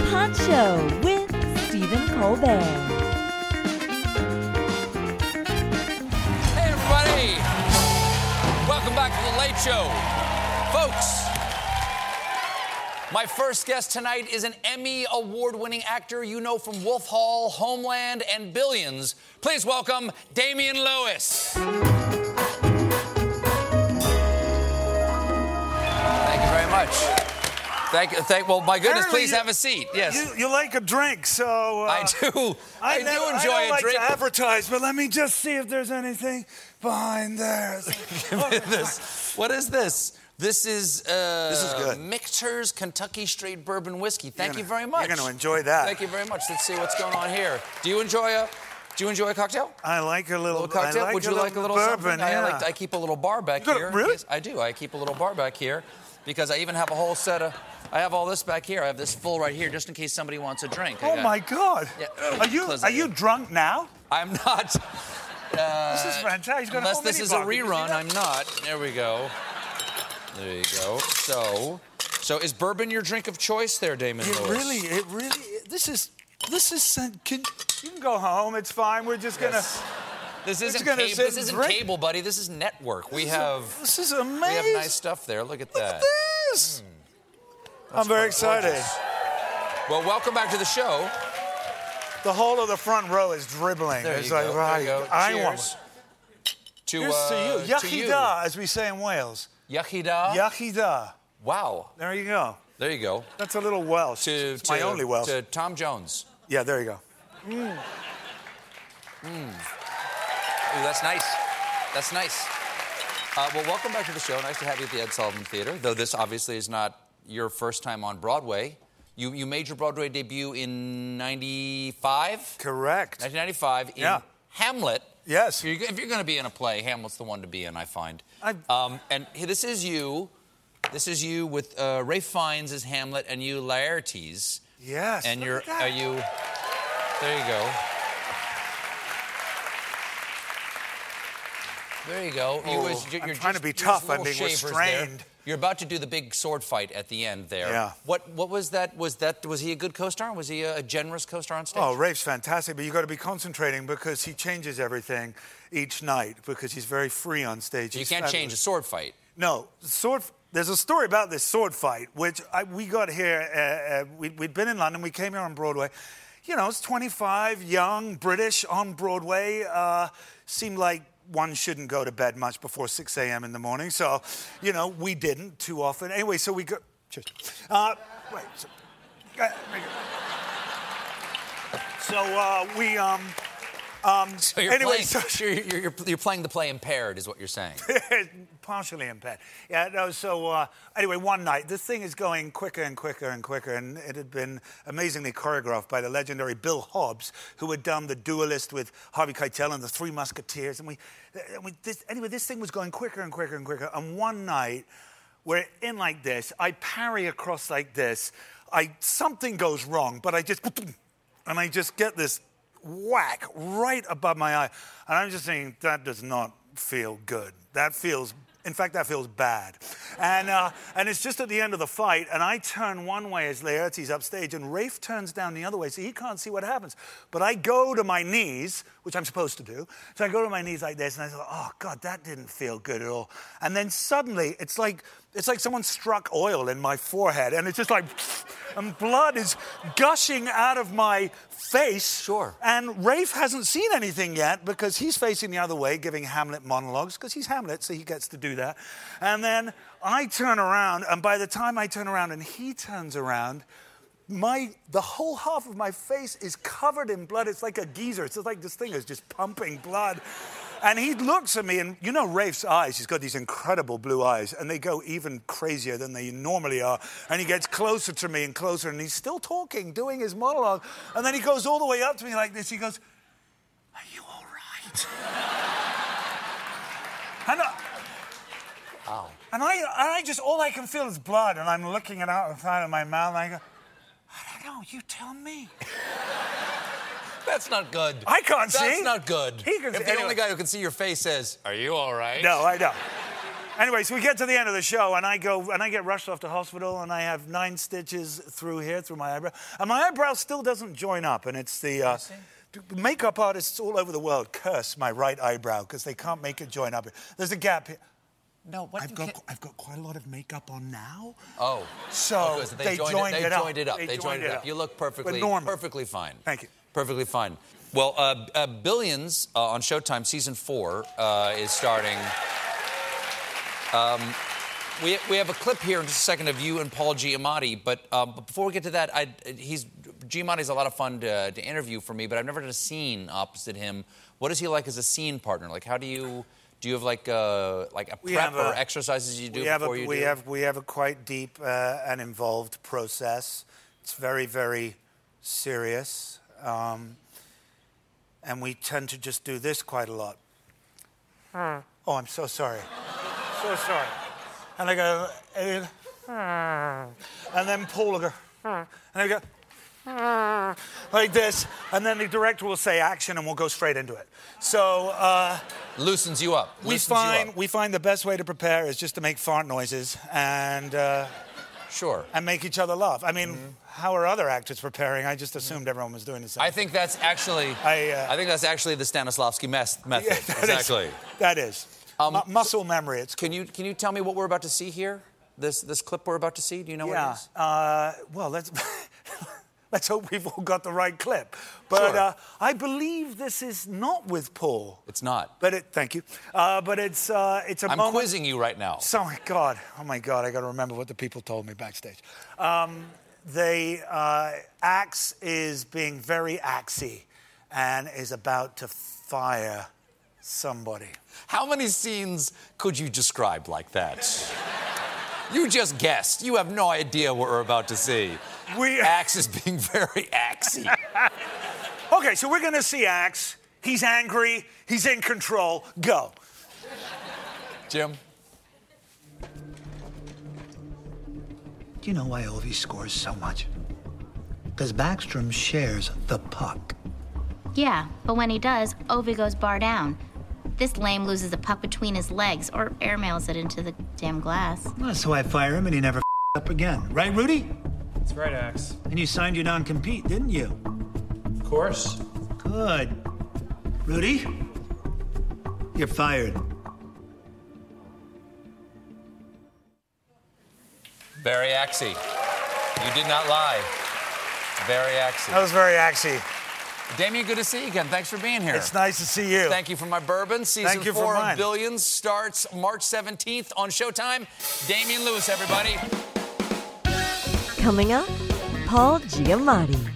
Late Show with Stephen Colbert. Hey, everybody! Welcome back to The Late Show. Folks, my first guest tonight is an Emmy award winning actor you know from Wolf Hall, Homeland, and Billions. Please welcome Damian Lewis. Thank you very much. Thank you. Thank, well, my goodness, Apparently please you- have a seat. Yes. You, you like a drink, so. Uh, I do. I, never- do enjoy a drink. I don't a like drink. to advertise, but let me just see if there's anything behind there. this. What is this? This is uh, This is good. Michter's Kentucky Straight Bourbon Whiskey. Thank You're you very much. you're gonna enjoy that. Thank you very much. Let's see what's going on here. Do you enjoy a? Do you enjoy a cocktail? I like a A little, little cocktail? Like Would you a like a little bourbon? something? I, Yeah. like, I keep a little bar back here. really? Yes, I do. I keep a little bar back here because I even have a whole set of. I have all this back here. I have this full right here just in case somebody wants a drink. Oh got- my God! Yeah. Are you are you drunk now? I'm not. this is fantastic. A Unless this is a bar. Did you see rerun. I'm not. There we go. There you go. So, so is bourbon your drink of choice there, Damian It Lewis? really, it really. This is this is. Can, you can go home. It's fine. We're just gonna. Yes. This isn't, gonna cable, this isn't cable, buddy. This is network. We is- have This is amazing. we have nice stuff there. Look at Look that. at this. Hmm. I'm very excited. Gorgeous. Well, welcome back to the show. The whole of the front row is dribbling. There it's you like, go. right. There you go. I Cheers. want. To, uh, to you. to you. Yachida, as we say in Wales. Yachida. Yachida. Wow. There you go. There you go. That's a little Welsh. To, it's to, my only Welsh. To Tom Jones. Yeah, there you go. Ooh, that's nice. That's nice. Uh, well, welcome back to the show. Nice to have you at the Ed Sullivan Theater. Though this obviously is not your first time on Broadway. You, you made your Broadway debut in 95? Correct. 1995 in Yeah. Hamlet. Yes. If you're, you're going to be in a play, Hamlet's the one to be in, I find. Um, and this is you. This is you with uh, Ralph Fiennes as Hamlet and you Laertes. Yes. And you're, are you, there you go. There you go. You Oh, was- you're, I'm trying to be tough. I'm being restrained. There. You're about to do the big sword fight at the end there. Yeah. What What was that? Was that was he a good co-star? Was he a, a generous co-star on stage? Oh, Rafe's fantastic, but you've got to be concentrating because he changes everything each night because he's very free on stage. you He's can't change a fabulous. sword fight. No, sword. There's a story about this sword fight, which I, we got here. Uh, uh, we, we'd been in London. We came here on Broadway. You know, it's 25, young, British on Broadway. Uh, seemed like one shouldn't go to bed much before 6 a.m. in the morning. So, you know, we didn't too often. Anyway, so we go. Cheers. Uh, wait. So, uh, so uh, we. Um, um, So you're, anyway, playing, so- you're, you're, you're, playing the play impaired, is what you're saying. partially impaired. Yeah, no, so uh, anyway, one night, this thing is going quicker and quicker and quicker, and it had been amazingly choreographed by the legendary Bill Hobbs, who had done The Duelist with Harvey Keitel and The Three Musketeers. And we, and we this, anyway, this thing was going quicker and quicker and quicker. And one night, we're in like this, I parry across like this, I something goes wrong, but I just, and I just get this whack right above my eye. And I'm just saying, that does not feel good. That feels, in fact, that feels bad. And, uh, and it's just at the end of the fight, and I turn one way as Laertes upstage, and Rafe turns down the other way, so he can't see what happens. But I go to my knees, which I'm supposed to do. So I go to my knees like this, and I say, oh, God, that didn't feel good at all. And then suddenly, it's like, it's like someone struck oil in my forehead, and it's just like, and blood is gushing out of my face. Sure. And Rafe hasn't seen anything yet because he's facing the other way, giving Hamlet monologues, because he's Hamlet, so he gets to do that. And then I turn around, and by the time I turn around and he turns around, my the whole half of my face is covered in blood. It's like a geyser. It's just like this thing is just pumping blood. And he looks at me, and you know Rafe's eyes, he's got these incredible blue eyes, and they go even crazier than they normally are. And he gets closer to me and closer, and he's still talking, doing his monologue. And then he goes all the way up to me like this. He goes, Are you all right? and, I, and I, and I just, all I can feel is blood, and I'm looking it out of the side of my mouth, and I go, I don't know, you tell me. That's not good. I can't That's see. That's not good. He can if see- the anyway. only guy who can see your face says, "Are you all right?" No, I don't. Anyway, so we get to the end of the show, and I go and I get rushed off to hospital, and I have nine stitches through here, through my eyebrow, and my eyebrow still doesn't join up, and it's the. Uh, Makeup artists all over the world curse my right eyebrow because they can't make it join up. There's a gap here. No. What? I've you got, can't- I've got quite a lot of makeup on now. Oh. So Oh, good. So they, joined, joined it, it, they up. joined it up. They, joined it up. You look perfectly, perfectly fine. Thank you. Perfectly fine. Well, uh, uh, Billions uh, on Showtime season four uh, is starting. Um, we, we have a clip here in just a second of you and Paul Giamatti, but, um, but before we get to that, I, he's Giamatti's a lot of fun to, to interview for me, but I've never done a scene opposite him. What is he like as a scene partner? Like, how do you do? You have like uh, like a We prep have or a- exercises you do we have before a, you we do? have we have a quite deep uh, and involved process. It's very very serious, um, and we tend to just do this quite a lot. Oh, I'm so sorry, so sorry. And I go, and and then Paul will go, and I go. Like this, and then the director will say action, and we'll go straight into it. So uh, Loosens you up. we Loosens you find up. we find the best way to prepare is just to make fart noises and uh, Sure. and make each other laugh. I mean, how are other actors preparing? I just assumed everyone was doing the same. I think that's actually. I, uh, think that's actually the Stanislavski mes- method. Yeah, that is- exactly. that is Um, Mu- muscle memory. It's Can you can you tell me what we're about to see here? This this clip we're about to see. Do you know what it is? yeah. Uh, well, let's let's hope we've all got the right clip. But Sure. uh, I believe this is not with Paul. It's not. But it. Thank you. Uh, but it's uh, it's a I'm moment. quizzing you right now. So, oh my God, oh my God, I got to remember what the people told me backstage. Um, they, uh, Axe is being very axy and is about to fire somebody. How many scenes could you describe like that? you just guessed. You have no idea what we're about to see. We- Axe is being very axy. Okay, so we're going to see Axe. He's angry, he's in control. Go. Jim. You know why Ovi scores so much? Because Backstrom shares the puck. Yeah, but when he does, Ovi goes bar down. This lame loses a puck between his legs or airmails it into the damn glass. Well, so I fire him and he never up again. Right, Rudy? That's right, Axe. And you signed your non-compete, didn't you? Of course. Good. Rudy? You're fired. Very axy. You did not lie. Very axy. That was very axy. Damian, good to see you again. Thanks for being here. It's nice to see you. Thank you for my bourbon. Season Thank you for four mine. of Billions starts March 17th on Showtime. Damian Lewis, everybody. Coming up, Paul Giamatti.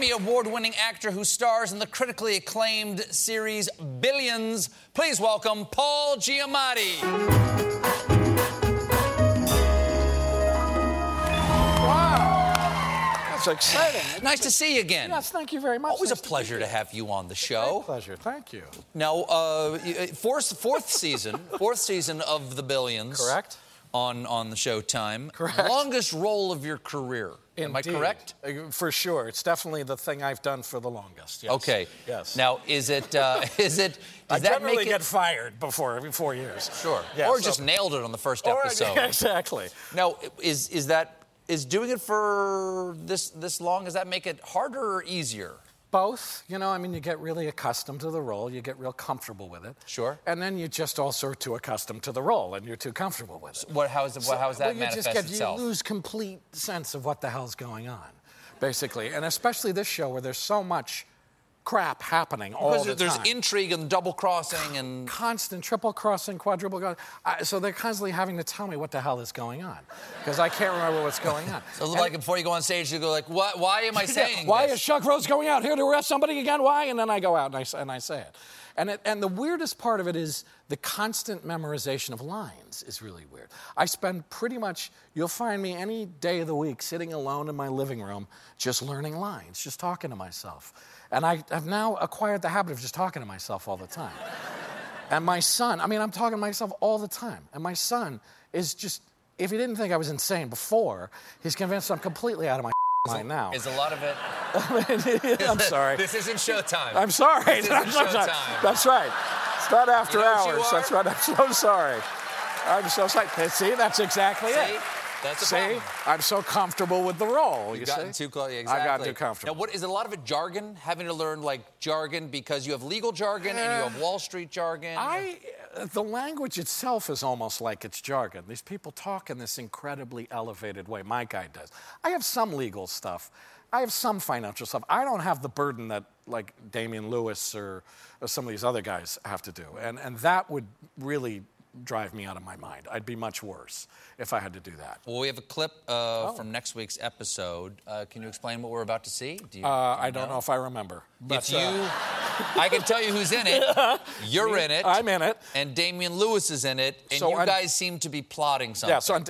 Emmy Award winning actor who stars in the critically acclaimed series Billions. Please welcome Paul Giamatti. Wow. That's exciting. Nice to see you again. Yes, thank you very much. Always nice a pleasure to, to, have you on the show. pleasure. Thank you. Now, uh, uh, fourth, fourth season, fourth season of The Billions. Correct. On on the Showtime. Correct. Longest role of your career. Am I correct? Uh, For sure. It's definitely the thing I've done for the longest. Yes. Okay. Yes. Now, is it uh, is it I does that make it get fired before every four years. sure? Yeah, or so- just nailed it on the first Or- episode. exactly. Now, is is that is doing it for this this long? Does that make it harder or easier? Both. You know, I mean, you get really accustomed to the role, you get real comfortable with it. Sure. And then you just also too accustomed to the role, and you're too comfortable with it. What how is it, So- how does that well, you manifest just get, itself? You lose complete sense of what the hell's going on, basically, and especially this show where there's so much crap happening all because the there's time. intrigue and double crossing and constant triple crossing, quadruple crossing. I, so they're constantly having to tell me what the hell is going on because I can't remember what's going on. so And- like before you go on stage, you go like, "What? Why am I saying why this?" is Chuck Rhodes going out here to arrest somebody again? Why? And then I go out and I, and I say it. And, it. and the weirdest part of it is the constant memorization of lines is really weird. I spend pretty much, you'll find me any day of the week sitting alone in my living room just learning lines, just talking to myself. And I have now acquired the habit of just talking to myself all the time. And my son, I mean, I'm talking to myself all the time. And my son is just, if he didn't think I was insane before, he's convinced I'm completely out of my mind now. Is a lot of it? I'm sorry. This isn't Showtime. I'm sorry. This isn't I'm sorry. Showtime. That's right. It's not after You know you hours. That's right. I'm so sorry. I'm so sorry. See, that's exactly See? it. That's See, problem. I'm so comfortable with the role. You You've gotten see? too close. Exactly. I got too comfortable. Now, what is a lot of it jargon? Having to learn like jargon because you have legal jargon and you have Wall Street jargon. I, uh, the language itself is almost like it's jargon. These people talk in this incredibly elevated way. My guy does. I have some legal stuff. I have some financial stuff. I don't have the burden that like Damian Lewis or, or some of these other guys have to do, and and that would really drive me out of my mind. I'd be much worse if I had to do that. Well, we have a clip uh, from next week's episode. Uh, can you explain what we're about to see? Do you, Uh, do I don't know if I remember. But, If you, uh, I can tell you who's in it. You're in it. I'm in it. And Damian Lewis is in it. And So you I'm- guys seem to be plotting something. Yeah, so I'm,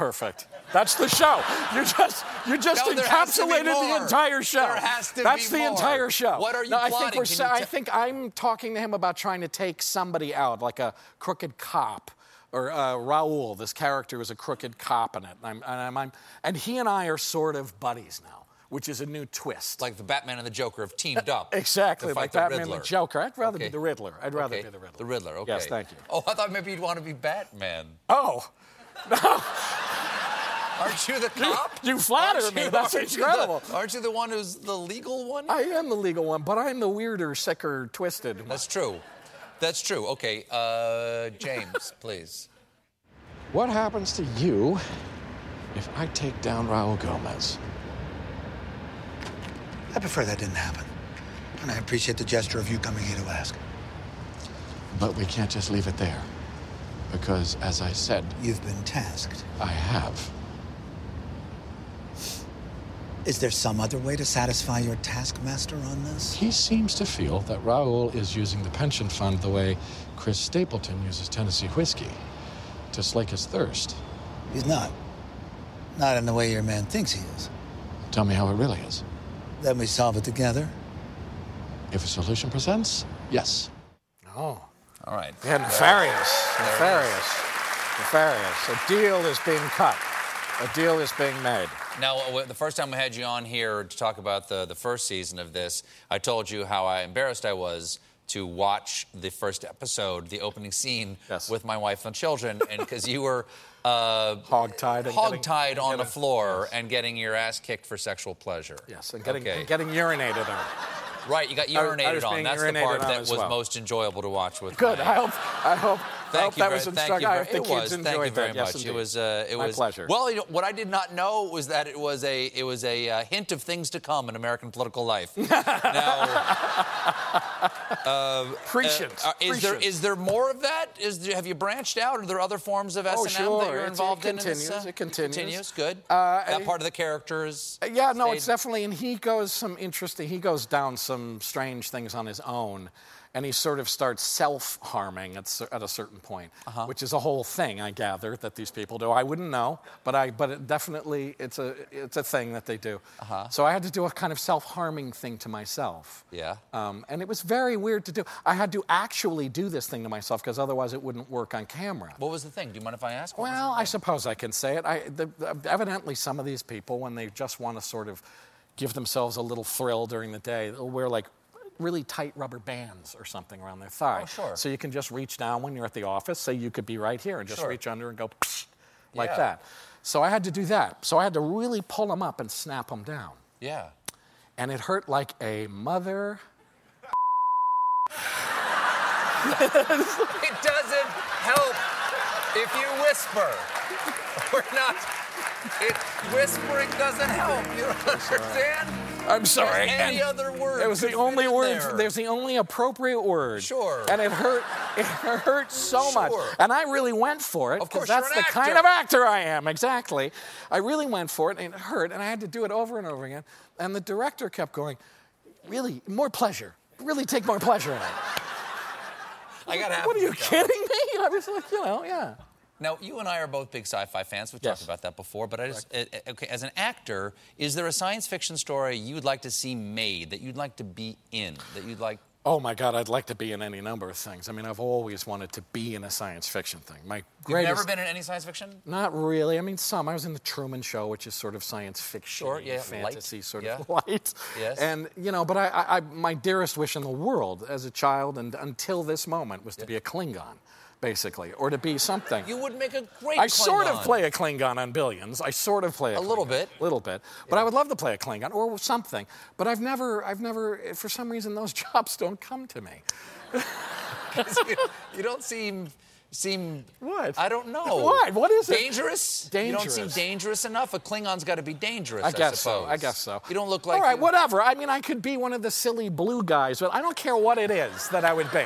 perfect. That's the show. You just you just No, there has to be encapsulated the entire show. There has to That's be the more. entire show. What are you no, I think plotting? we're. Sa- you I think I'm talking to him about trying to take somebody out, like a crooked cop. Or uh, Raul, this character is a crooked cop in it, and, I'm, and, I'm, I'm, and he and I are sort of buddies now, which is a new twist. Like the Batman and the Joker have teamed up. exactly, like the Batman and the Joker. I'd rather Okay. be the Riddler. I'd rather Okay. be the Riddler. The Riddler, okay. Yes, thank you. Oh, I thought maybe you'd want to be Batman. Oh, Aren't you the cop? you flatter Aren't me. you- That's aren't you the- incredible. aren't you the one who's the legal one? I am the legal one, but I'm the weirder, sicker, twisted one. That's true. That's true. Okay, uh, James, please. What happens to you if I take down Raul Gomez? I prefer that didn't happen. And I appreciate the gesture of you coming here to ask. But we can't just leave it there. Because, as I said, You've been tasked. I have. Is there some other way to satisfy your taskmaster on this? He seems to feel that Raul is using the pension fund the way Chris Stapleton uses Tennessee whiskey to slake his thirst. He's not. Not in the way your man thinks he is. Tell me how it really is. Then we solve it together. If a solution presents, yes. Oh. All right. Yeah, nefarious. Nefarious. Nefarious. A deal is being cut. A deal is being made. Now, the first time we had you on here to talk about the, the first season of this, I told you how I embarrassed I was to watch the first episode, the opening scene, with my wife and children, and because you were uh, hogtied, getting- on the floor and getting your ass kicked for sexual pleasure. Yes, and getting, Okay. and getting urinated on. Right, you got urinated on. That's the part that was well. most enjoyable to watch with. Good. I hope. I hope. I Thank hope you that very, was thank you very, it was. Thank you very that. Yes, much. it was. Uh, it My was. pleasure. Well, you know, what I did not know was that it was a it was a uh, hint of things to come in American political life. uh, Prescient. uh, is there Prescient. is there more of that? Is there, have you branched out? Are there other forms of S Oh, and M sure. that you're It's- it involved in? in continues, this, uh, it continues. Continues. Good. Uh, that part of the characters. Uh, Yeah, no, it's definitely, and he goes some interesting. He goes down some strange things on his own, and he sort of starts self-harming at, at a certain point, Uh-huh. which is a whole thing I gather that these people do. I wouldn't know, but I but it definitely it's a it's a thing that they do. Uh-huh. So I had to do a kind of self-harming thing to myself. Yeah. Um, and it was very weird to do. I had to actually do this thing to myself because otherwise it wouldn't work on camera. What was the thing? Do you mind if I ask? What Well, I suppose I can say it. I, the, the- evidently, some of these people, when they just want to sort of give themselves a little thrill during the day, they'll wear like really tight rubber bands or something around their thigh. Oh, sure. So you can just reach down when you're at the office. Say you could be right here and just Sure. reach under and go psh, like Yeah. that. So I had to do that. So I had to really pull them up and snap them down. Yeah. And it hurt like a mother. it doesn't help if you whisper. We're not. It, whispering doesn't help. You don't understand? I'm sorry. Any and other word. It was the only word. there. There's the only appropriate word. Sure. And it hurt. It hurt so much. Sure. And I really went for it Of course, that's the an kind of actor I am. Exactly. I really went for it, and it hurt, and I had to do it over and over again. And the director kept going, "Really, more pleasure. Really take more pleasure in it." I got half What are you kidding me? I was like, you know, yeah. Now, you and I are both big sci-fi fans. We've Yes. talked about that before. But I just, okay, as an actor, is there a science fiction story you would like to see made that you'd like to be in? That you'd like? Oh my God, I'd like to be in any number of things. I mean, I've always wanted to be in a science fiction thing. My greatest... You've never been in any science fiction? Not really. I mean, some. I was in the Truman Show, which is sort of science fiction, Sure, yeah, light. fantasy, sort Yeah. of light. Yes. And you know, but I, I, I, my dearest wish in the world as a child and until this moment was to be a Klingon, basically, or to be something. You would make a great. I sort of play a Klingon on Billions. I sort of play a, A little bit. a little bit. But I would love to play a Klingon or something. But I've never, I've never, for some reason, those jobs don't come to me. you, you don't seem seem What? I don't know. What? What is it? Dangerous? Dangerous. You don't seem Dangerous. dangerous enough. A Klingon's got to be dangerous. I, I guess so. I guess so. You don't look like. All right, you- whatever. I mean, I could be one of the silly blue guys, but I don't care what it is that I would be.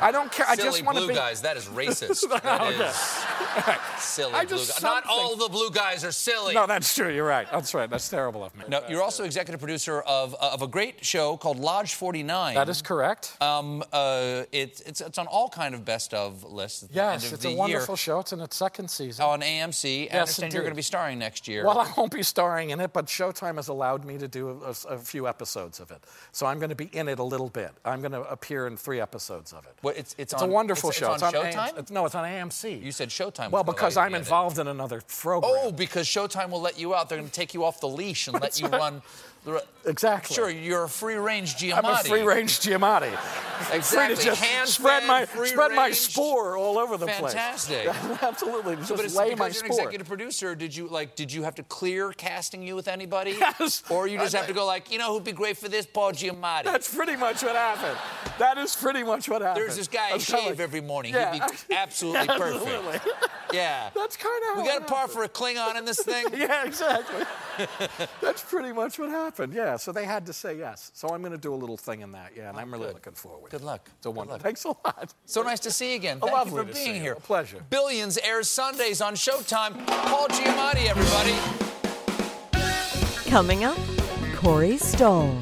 I don't care. I just want to blue be. guys. That is racist. That Okay. is silly I blue just guys. Not all the blue guys are silly. No, that's true. You're right. That's right. That's terrible of me. No, you're also executive producer of, uh, of a great show called Lodge 49. That is correct. Um, uh, it, it's, it's on all kind of best of lists. At the Yes, end of it's the a wonderful show. It's in its second season. On AMC. I Yes, understand you're going to be starring next year. Well, I won't be starring in it, but Showtime has allowed me to do a, a few episodes of it. So I'm going to be in it a little bit. I'm going to appear in three episodes of it. What, it's, it's, It's on, a wonderful it's, show. It's on AM Showtime? it's- no, it's on AMC. You said Showtime. Well, because I'm involved in another program. Oh, because Showtime will let you out. They're going to take you off the leash and let you run. Exactly. Sure, you're a free range Giamatti. I'm a free range Giamatti. Exactly. Free to just Hand spread fed, my spread my spore all over the Fantastic. place. Absolutely. Just So, but it's lay my you're an executive producer. Did you like? Did you have to clear casting you with anybody? Yes. Or you just I- have to go like, you know, who'd be great for this? Paul Giamatti. That's pretty much what happened. That is pretty much what happened. There's this guy. He shave like- every morning. Yeah. He'd be absolutely perfect. Absolutely. Yeah. That's kind of We got a par for a Klingon in this thing. Yeah, exactly. That's pretty much what happened. Yeah, so they had to say yes. So I'm going to do a little thing in that. Yeah, and oh, I'm really good. looking forward. Good luck. It's a Good luck. Thanks a lot. So nice to see you again. Oh, Thank you for to being here. A pleasure. Billions airs Sundays on Showtime. Paul Giamatti, everybody. Coming up, Corey Stoll.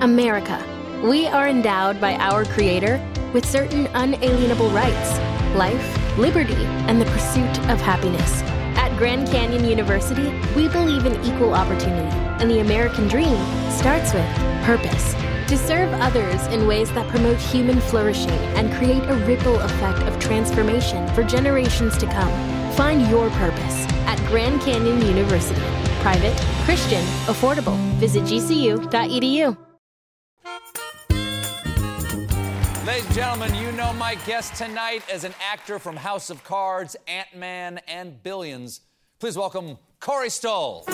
America. We are endowed by our Creator with certain unalienable rights life, liberty, and the pursuit of happiness. Grand Canyon University, we believe in equal opportunity, and the American dream starts with purpose. To serve others in ways that promote human flourishing and create a ripple effect of transformation for generations to come. Find your purpose at Grand Canyon University. Private, Christian, affordable. Visit gcu.edu. Ladies and gentlemen, you know my guest tonight as an actor from House of Cards, Ant Man, and Billions. Please welcome Corey Stoll.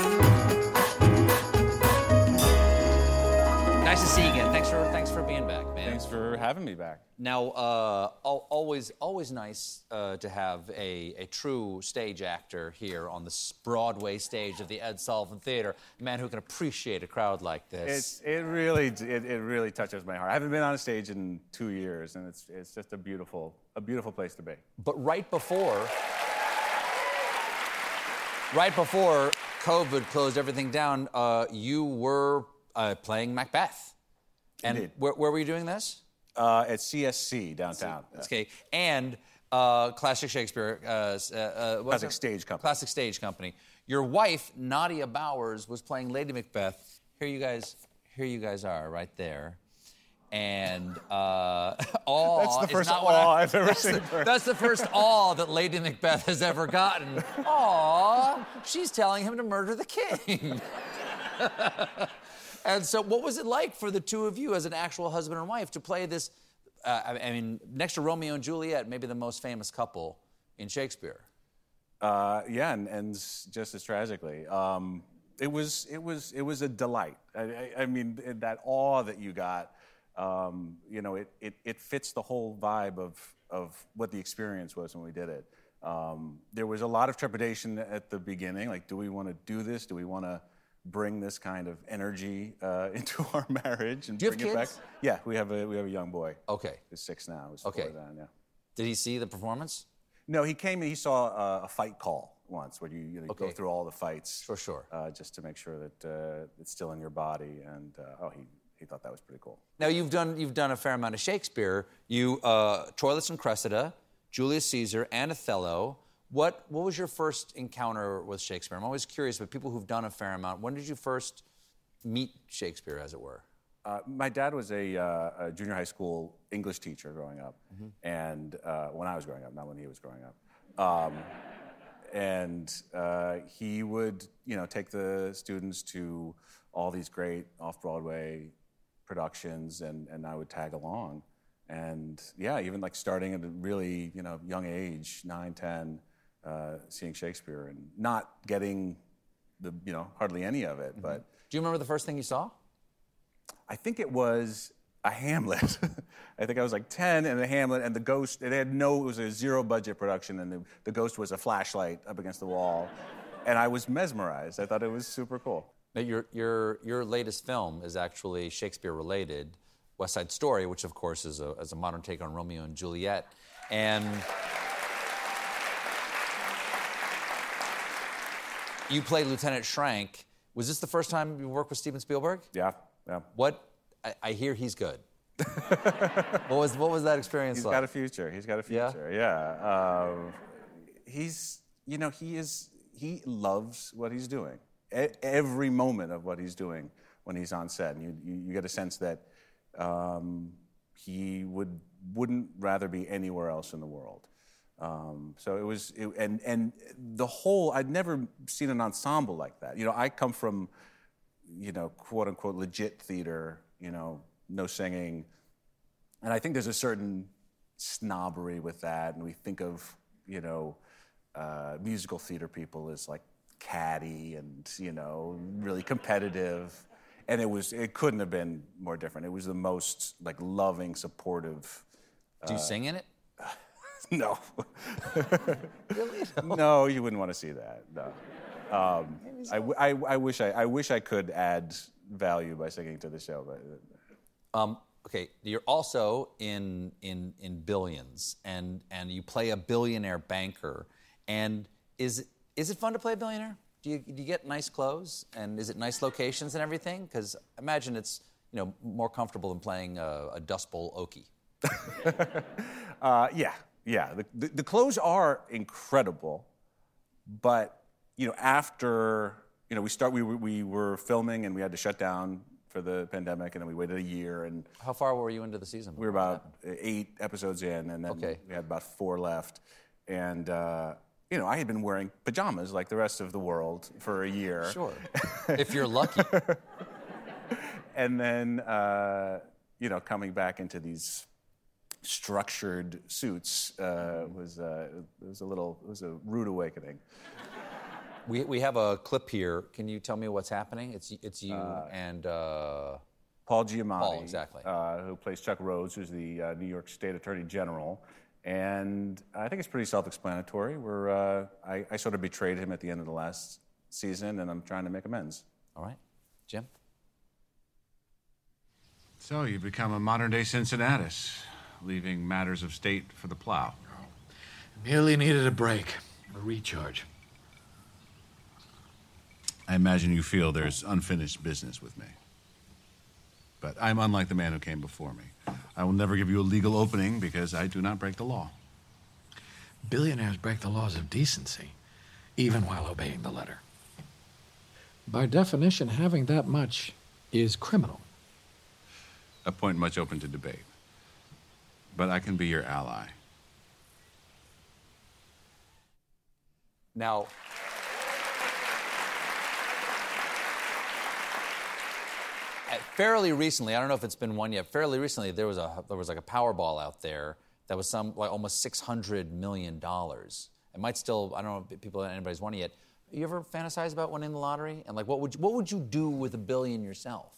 Nice to see you again. Thanks for thanks for being back, man. Thanks for having me back. Now, uh, al- always always nice uh, to have a, a true stage actor here on the Broadway stage of the Ed Sullivan Theater, a man who can appreciate a crowd like this. It, it really it, it really touches my heart. I haven't been on a stage in two years, and it's it's just a beautiful a beautiful place to be. But right before, right before COVID closed everything down, uh, you were uh, playing Macbeth. And Indeed. where, where were you doing this? Uh, at CSC downtown. Okay, and uh, Classic Shakespeare, uh, uh, Classic it? Stage Company. Classic Stage Company. Your wife, Nadia Bowers, was playing Lady Macbeth. Here you guys, here you guys are, right there. And uh, awe That's the is first awe I- I've ever that's seen The, that's the first awe that Lady Macbeth has ever gotten. Aw, she's telling him to murder the king. and so, what was it like for the two of you as an actual husband and wife to play this? Uh, I, I mean, next to Romeo and Juliet, maybe the most famous couple in Shakespeare. Uh, yeah, and ends just as tragically. Um, it was it was it was a delight. I, I, I mean, that awe that you got, um, you know, it, it it fits the whole vibe of of what the experience was when we did it. Um, there was a lot of trepidation at the beginning, like, do we want to do this? Do we want to bring this kind of energy uh, into our marriage and Do you have bring it back? Yeah, we have a we have a young boy. Okay. he's six now. Who's Okay. then, yeah. Did he see the performance? No, he came and he saw uh, a fight call once where you, you, know, you go through all the fights. Sure, sure. Uh, just to make sure that uh, it's still in your body. And uh, oh, he, he thought that was pretty cool. Now you've done you've done a fair amount of Shakespeare. You uh, Troilus and Cressida, Julius Caesar, and Othello. What what was your first encounter with Shakespeare? I'm always curious with people who've done a fair amount. When did you first meet Shakespeare, as it were? Uh, my dad was a, uh, a junior high school English teacher growing up, and uh, when I was growing up, not when he was growing up. Um, and uh, he would, you know, take the students to all these great off-Broadway productions, and, and I would tag along. And yeah, even like starting at a really, you know, young age, nine, ten, uh, seeing Shakespeare and not getting the, you know, hardly any of it, but. Do you remember the first thing you saw? I think it was a Hamlet. I think I was like 10 and a Hamlet and the ghost, it had no, it was a zero budget production and the, the ghost was a flashlight up against the wall. And I was mesmerized. I thought it was super cool. Your, your, your latest film is actually Shakespeare related, West Side Story, which of course is a, is a modern take on Romeo and Juliet. And you play Lieutenant Schrank. Was this the first time you worked with Steven Spielberg? Yeah, yeah. What? I, I hear he's good. what was what was that experience He's like? He's got a future. He's got a Yeah? future. Yeah. Um, he's, you know, he is, he loves what he's doing. Every moment of what he's doing when he's on set. And you, you, you get a sense that um, he would, wouldn't rather be anywhere else in the world. Um, so it was, it, and, and the whole, I'd never seen an ensemble like that. You know, I come from, you know, quote unquote legit theater, you know, no singing. And I think there's a certain snobbery with that. And we think of, you know, uh, musical theater people as like catty and, you know, really competitive. And it was, it couldn't have been more different. It was the most like loving, supportive. Do you uh, sing in it? no. really No, you wouldn't want to see that. No. Um, I, I, I wish I, I wish I could add value by singing to the show, but Um, okay, you're also in in in Billions, and and you play a billionaire banker. And is is it fun to play a billionaire? Do you do you get nice clothes, and is it nice locations and everything? Because imagine it's you know more comfortable than playing a, a Dust Bowl Okie. Uh, yeah, yeah. The, the, the clothes are incredible, but you know, after you know, we start, we were, we were filming and we had to shut down for the pandemic, and then we waited a year. And How far were you into the season? we were about eight episodes in, and then Okay. we had about four left. And uh, you know, I had been wearing pajamas like the rest of the world for a year. Sure, if you're lucky. and then uh, you know coming back into these structured suits uh, was uh, was a little it was a rude awakening. We, we have a clip here. Can you tell me what's happening? It's it's you and uh, Paul Giamatti, Paul, exactly. uh, who plays Chuck Rhodes, who's the uh, New York State Attorney General. And I think it's pretty self-explanatory. Where uh, I, I sort of betrayed him at the end of the last season, and I'm trying to make amends. All right, Jim. So you've become a modern day Cincinnatus, leaving matters of state for the plow. Merely needed a break, a recharge. I imagine you feel there's unfinished business with me. but I'm unlike the man who came before me. I will never give you a legal opening because I do not break the law. Billionaires break the laws of decency, even while obeying the letter. By definition, having that much is criminal. A point much open to debate. But I can be your ally. Now, fairly recently, I don't know if it's been one yet. Fairly recently, there was a there was like a Powerball out there that was some like almost six hundred million dollars. It might still I don't know if people anybody's won it yet. You ever fantasize about winning the lottery? And like, what would you, what would you do with a billion yourself?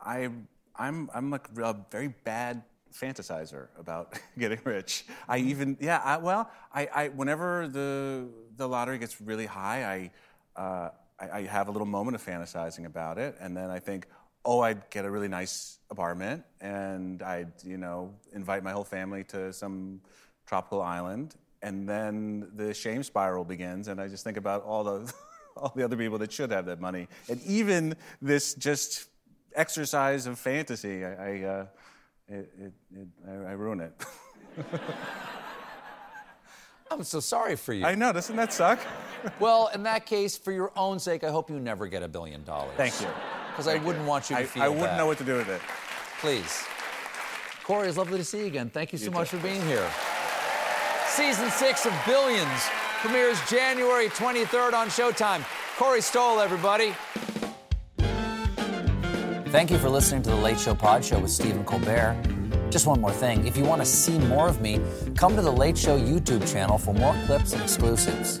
I, I'm, I'm like a very bad fantasizer about getting rich. I even, yeah, I, well, I, I, whenever the, the lottery gets really high, I, uh, I, I have a little moment of fantasizing about it, and then I think, oh, I'd get a really nice apartment, and I'd, you know, invite my whole family to some tropical island, and then the shame spiral begins, and I just think about all the all the other people that should have that money, and even this just exercise of fantasy, I, I uh, it, it, it, I, I ruin it. I'm so sorry for you. I know, doesn't that suck? well, in that case, for your own sake, I hope you never get a billion dollars. Thank you. Because I wouldn't want you to I, feel I wouldn't bad. know what to do with it. Please. Corey, it's lovely to see you again. Thank you so You much too. for being here. Season six of Billions premieres January 23rd on Showtime. Corey Stoll, everybody. Thank you for listening to the Late Show Pod Show with Stephen Colbert. Just one more thing. If you want to see more of me, come to the Late Show YouTube channel for more clips and exclusives.